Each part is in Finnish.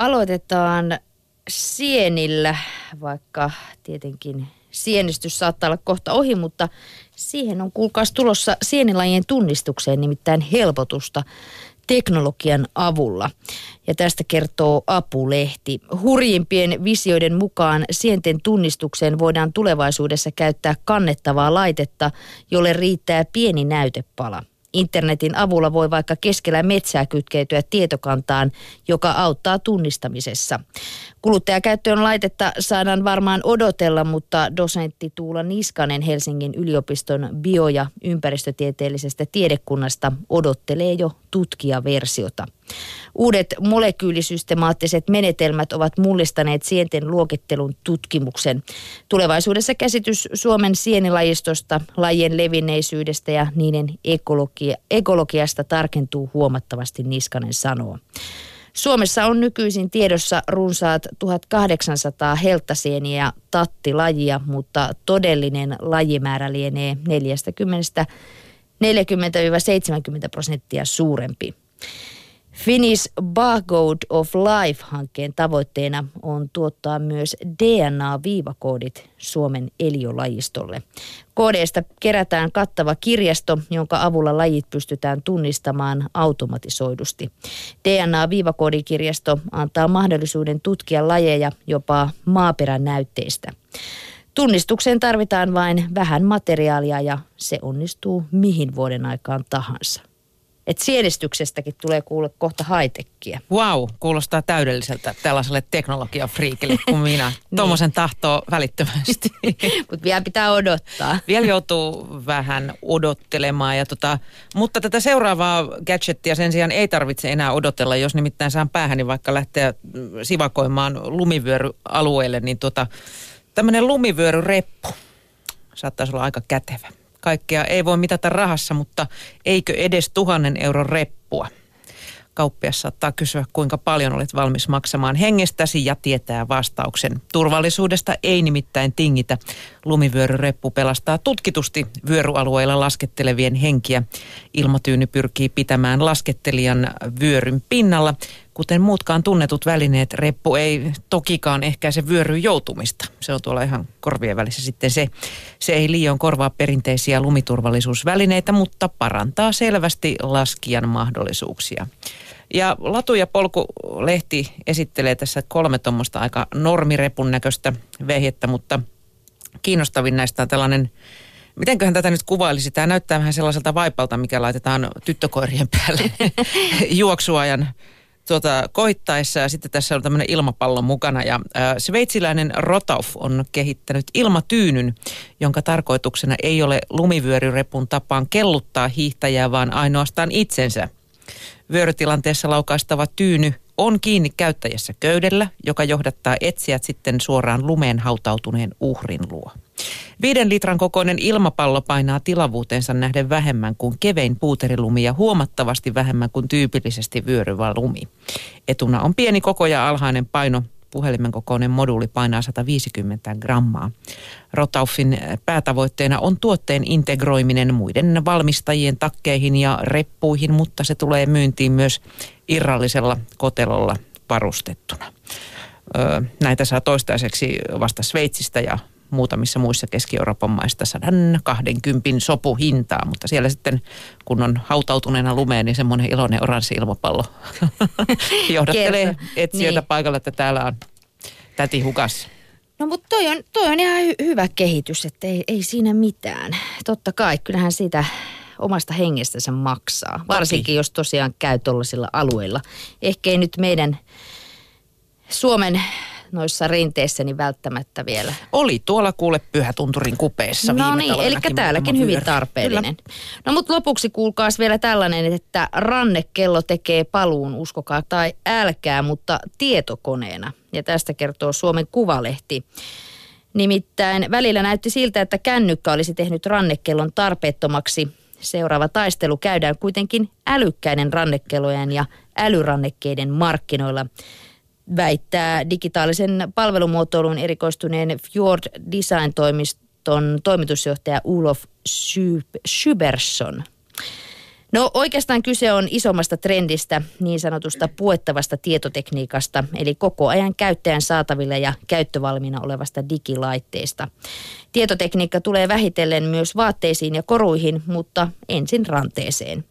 aloitetaan sienillä, vaikka tietenkin sienistys saattaa olla kohta ohi, mutta siihen on kuulkaas tulossa sienilajien tunnistukseen nimittäin helpotusta teknologian avulla. Ja tästä kertoo Apulehti. Hurjimpien visioiden mukaan sienten tunnistukseen voidaan tulevaisuudessa käyttää kannettavaa laitetta, jolle riittää pieni näytepala. Internetin avulla voi vaikka keskellä metsää kytkeytyä tietokantaan, joka auttaa tunnistamisessa. Kuluttajakäyttöön laitetta saadaan varmaan odotella, mutta dosentti Tuula Niskanen Helsingin yliopiston bio- ja ympäristötieteellisestä tiedekunnasta odottelee jo tutkijaversiota. Uudet molekyysystemaattiset menetelmät ovat mullistaneet sienten luokittelun tutkimuksen. Tulevaisuudessa käsitys Suomen sienilajistosta, lajien levinneisyydestä ja niiden ekologia, ekologiasta tarkentuu huomattavasti, Niskanen sanoo. Suomessa on nykyisin tiedossa runsaat 1800 helttasieniä ja tattilajia, mutta todellinen lajimäärä lienee 40 40-70 prosenttia suurempi. Finnish Barcode of Life-hankkeen tavoitteena on tuottaa myös DNA-viivakoodit Suomen eliolajistolle. Koodeista kerätään kattava kirjasto, jonka avulla lajit pystytään tunnistamaan automatisoidusti. DNA-viivakoodikirjasto antaa mahdollisuuden tutkia lajeja jopa maaperän näytteistä. Tunnistukseen tarvitaan vain vähän materiaalia ja se onnistuu mihin vuoden aikaan tahansa. Että sienistyksestäkin tulee kuulla kohta haitekkiä. Wow, kuulostaa täydelliseltä tällaiselle teknologiafriikille kuin minä. niin. Tuommoisen tahtoo välittömästi. Mutta vielä pitää odottaa. vielä joutuu vähän odottelemaan. Ja tota, mutta tätä seuraavaa gadgettia sen sijaan ei tarvitse enää odotella, jos nimittäin saan päähäni vaikka lähteä sivakoimaan lumivyöryalueelle, niin tota, tämmöinen lumivyöryreppu saattaisi olla aika kätevä. Kaikkea ei voi mitata rahassa, mutta eikö edes tuhannen euron reppua? Kauppias saattaa kysyä, kuinka paljon olet valmis maksamaan hengestäsi ja tietää vastauksen. Turvallisuudesta ei nimittäin tingitä. Lumivyöryreppu pelastaa tutkitusti vyöryalueilla laskettelevien henkiä. Ilmatyyny pyrkii pitämään laskettelijan vyöryn pinnalla. Kuten muutkaan tunnetut välineet, reppu ei tokikaan ehkäise vyöryyn joutumista. Se on tuolla ihan korvien välissä sitten se. Se ei liian korvaa perinteisiä lumiturvallisuusvälineitä, mutta parantaa selvästi laskijan mahdollisuuksia. Ja Latu ja Polku-lehti esittelee tässä kolme tuommoista aika normirepun näköistä vehjettä, mutta kiinnostavin näistä on tällainen Mitenköhän tätä nyt kuvailisi? Tämä näyttää vähän sellaiselta vaipalta, mikä laitetaan tyttökoirien päälle juoksuajan tuota, koittaessa ja sitten tässä on tämmöinen ilmapallo mukana. Ja äh, sveitsiläinen Rotauf on kehittänyt ilmatyynyn, jonka tarkoituksena ei ole lumivyöryrepun tapaan kelluttaa hiihtäjää, vaan ainoastaan itsensä. Vyörytilanteessa laukaistava tyyny on kiinni käyttäjässä köydellä, joka johdattaa etsijät sitten suoraan lumeen hautautuneen uhrin luo. Viiden litran kokoinen ilmapallo painaa tilavuutensa nähden vähemmän kuin kevein puuterilumi ja huomattavasti vähemmän kuin tyypillisesti vyöryvä lumi. Etuna on pieni koko ja alhainen paino. Puhelimen kokoinen moduuli painaa 150 grammaa. Rotaufin päätavoitteena on tuotteen integroiminen muiden valmistajien takkeihin ja reppuihin, mutta se tulee myyntiin myös irrallisella kotelolla varustettuna. Näitä saa toistaiseksi vasta Sveitsistä ja muutamissa muissa Keski-Euroopan maista 120 sopuhintaa, mutta siellä sitten kun on hautautuneena lumeen, niin semmoinen iloinen oranssi ilmapallo johdattelee etsijöitä niin. paikalla, että täällä on täti hukas. No mutta toi on, toi on ihan hy- hyvä kehitys, että ei, ei siinä mitään. Totta kai, kyllähän siitä omasta hengestänsä maksaa. Varsinkin Toki. jos tosiaan käy tuollaisilla alueilla. Ehkä ei nyt meidän Suomen noissa rinteissä niin välttämättä vielä. Oli tuolla kuule Pyhätunturin kupeessa No niin, eli täälläkin hyvin tarpeellinen. Kyllä. No mutta lopuksi kuulkaas vielä tällainen, että rannekello tekee paluun, uskokaa tai älkää, mutta tietokoneena. Ja tästä kertoo Suomen Kuvalehti. Nimittäin välillä näytti siltä, että kännykkä olisi tehnyt rannekellon tarpeettomaksi. Seuraava taistelu käydään kuitenkin älykkäiden rannekellojen ja älyrannekkeiden markkinoilla väittää digitaalisen palvelumuotoilun erikoistuneen Fjord Design-toimiston toimitusjohtaja Ulof Schuberson. No oikeastaan kyse on isommasta trendistä, niin sanotusta puettavasta tietotekniikasta, eli koko ajan käyttäjän saatavilla ja käyttövalmiina olevasta digilaitteesta. Tietotekniikka tulee vähitellen myös vaatteisiin ja koruihin, mutta ensin ranteeseen.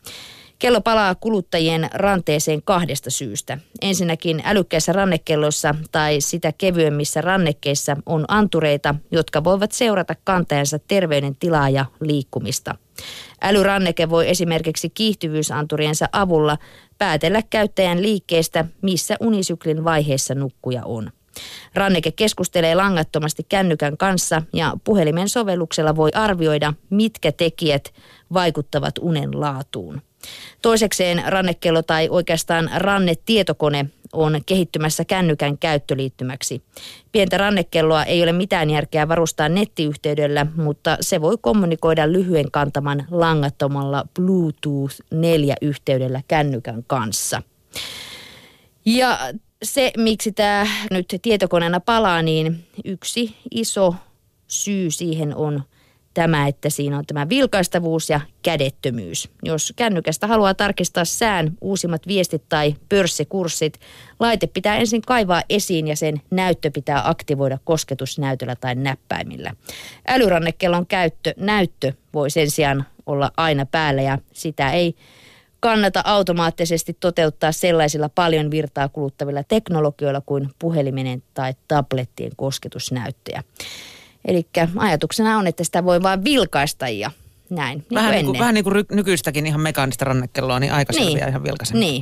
Kello palaa kuluttajien ranteeseen kahdesta syystä. Ensinnäkin älykkäissä rannekelloissa tai sitä kevyemmissä rannekkeissa on antureita, jotka voivat seurata kantajansa terveydentilaa ja liikkumista. Älyranneke voi esimerkiksi kiihtyvyysanturiensa avulla päätellä käyttäjän liikkeestä, missä unisyklin vaiheessa nukkuja on. Ranneke keskustelee langattomasti kännykän kanssa ja puhelimen sovelluksella voi arvioida, mitkä tekijät vaikuttavat unen laatuun. Toisekseen rannekello tai oikeastaan rannetietokone on kehittymässä kännykän käyttöliittymäksi. Pientä rannekelloa ei ole mitään järkeä varustaa nettiyhteydellä, mutta se voi kommunikoida lyhyen kantaman langattomalla Bluetooth 4-yhteydellä kännykän kanssa. Ja se, miksi tämä nyt tietokoneena palaa, niin yksi iso syy siihen on tämä, että siinä on tämä vilkaistavuus ja kädettömyys. Jos kännykästä haluaa tarkistaa sään, uusimmat viestit tai pörssikurssit, laite pitää ensin kaivaa esiin ja sen näyttö pitää aktivoida kosketusnäytöllä tai näppäimillä. Älyrannekellon käyttö, näyttö voi sen sijaan olla aina päällä ja sitä ei kannata automaattisesti toteuttaa sellaisilla paljon virtaa kuluttavilla teknologioilla kuin puhelimenen tai tablettien kosketusnäyttöjä. Eli ajatuksena on, että sitä voi vain vilkaista ja näin. Niin vähän, niin kuin, vähän niin kuin nykyistäkin ihan mekaanista rannekelloa, niin aika niin, ihan vilkaisemmin. Niin,